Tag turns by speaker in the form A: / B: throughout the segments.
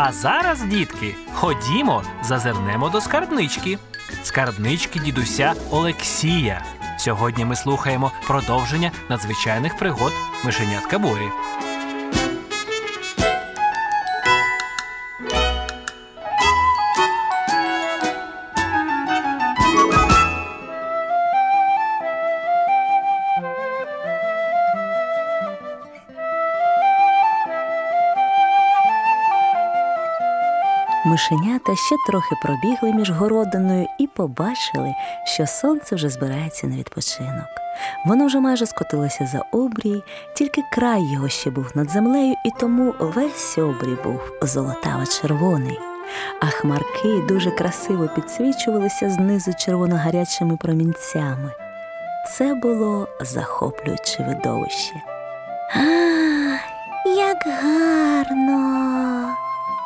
A: А зараз, дітки, ходімо, зазирнемо до скарбнички. Скарбнички дідуся Олексія. Сьогодні ми слухаємо продовження надзвичайних пригод мишенятка Борі.
B: Мишенята ще трохи пробігли між городиною і побачили, що сонце вже збирається на відпочинок. Воно вже майже скотилося за обрій, тільки край його ще був над землею, і тому весь обрій був золотаво-червоний. А хмарки дуже красиво підсвічувалися знизу червоно-гарячими промінцями. Це було захоплююче видовище. А, як гарно!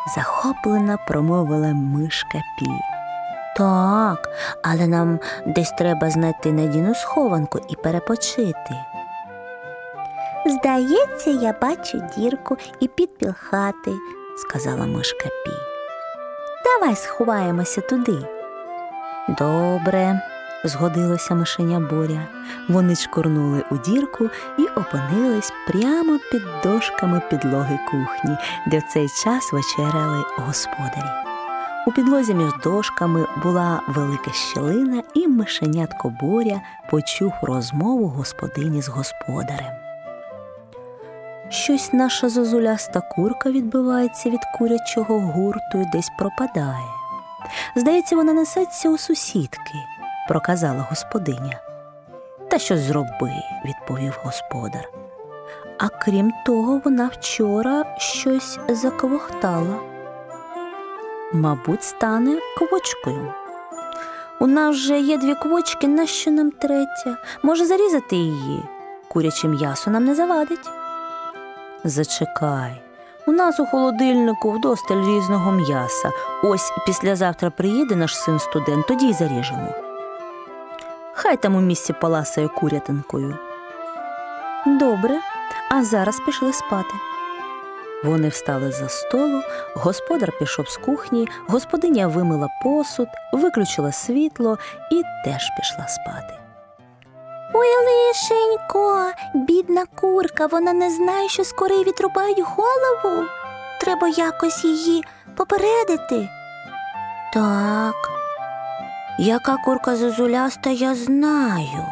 B: Захоплена промовила мишка Пі. Так, але нам десь треба знайти надійну схованку і перепочити. Здається, я бачу дірку і підпіл хати, сказала мишка Пі. Давай сховаємося туди. Добре, згодилося мишеня Боря. Вони чкурнули у дірку і опинились прямо під дошками підлоги кухні, де в цей час вечеряли господарі. У підлозі між дошками була велика щілина, і мишенятко Боря почув розмову господині з господарем. Щось наша зозуляста курка відбивається від курячого гурту і десь пропадає. Здається, вона несеться у сусідки, проказала господиня. Та що зроби, відповів господар. А крім того, вона вчора щось заквохтала. Мабуть, стане квочкою. У нас вже є дві квочки, нащо нам третя? Може зарізати її? Куряче м'ясо нам не завадить. Зачекай. У нас у холодильнику вдосталь різного м'яса. Ось післязавтра приїде наш син студент, тоді й заріжемо. Хай там у місці паласає курятинкою. Добре, а зараз пішли спати. Вони встали за столу, господар пішов з кухні, господиня вимила посуд, виключила світло і теж пішла спати. Ой, лишенько, бідна курка, вона не знає, що скоро їй відрубають голову. Треба якось її попередити. Так, яка курка зозуляста, я знаю.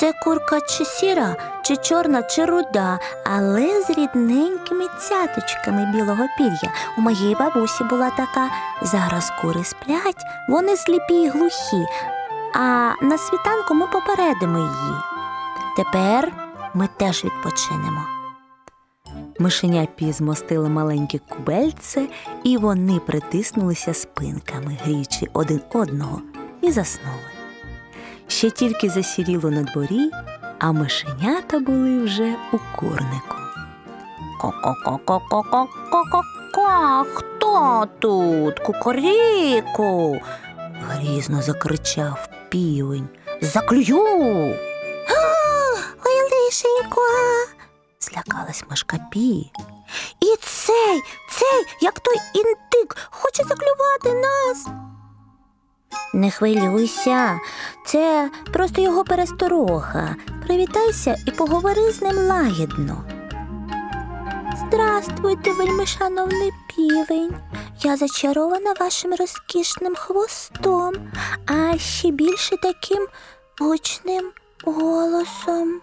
B: Це курка чи сіра, чи чорна, чи руда, але з рідненькими цяточками білого пір'я. У моєї бабусі була така. Зараз кури сплять, вони сліпі й глухі, а на світанку ми попередимо її. Тепер ми теж відпочинемо. Мишеня Пі змостила маленьке кубельце, і вони притиснулися спинками, гріючи один одного, і заснули. Ще тільки засіріло на дворі, а мишенята були вже у курнику. Ко-ко-ко-ко-ко-ко-ко-ко, хто тут? Кукуріку? грізно закричав півень. Заклюю. Ой, лишенько. злякалась мишка Пі. І цей, цей, як той інтик, хоче заклювати нас. Не хвилюйся, це просто його пересторога. Привітайся і поговори з ним лагідно. Здравствуйте, вельми шановний півень. Я зачарована вашим розкішним хвостом, а ще більше таким гучним голосом.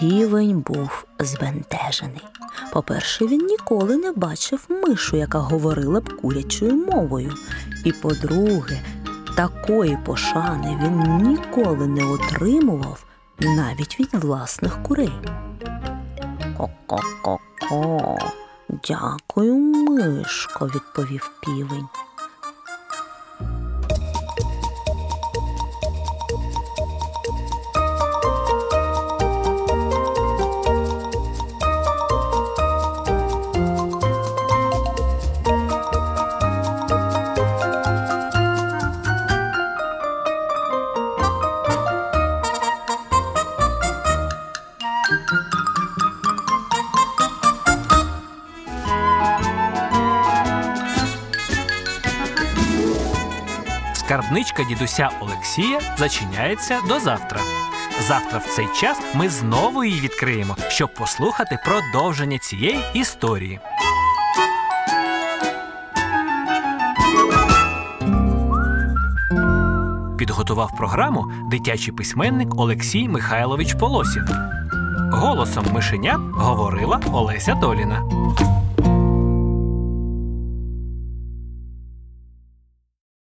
B: Півень був збентежений. По-перше, він ніколи не бачив мишу, яка говорила б курячою мовою. І по-друге, такої пошани він ніколи не отримував навіть від власних курей. Ко-ко-ко-ко. Дякую, мишко, відповів півень.
A: Скарбничка дідуся Олексія зачиняється до завтра. Завтра в цей час ми знову її відкриємо, щоб послухати продовження цієї історії. Підготував програму дитячий письменник Олексій Михайлович Полосін. Голосом мишенят говорила Олеся Доліна.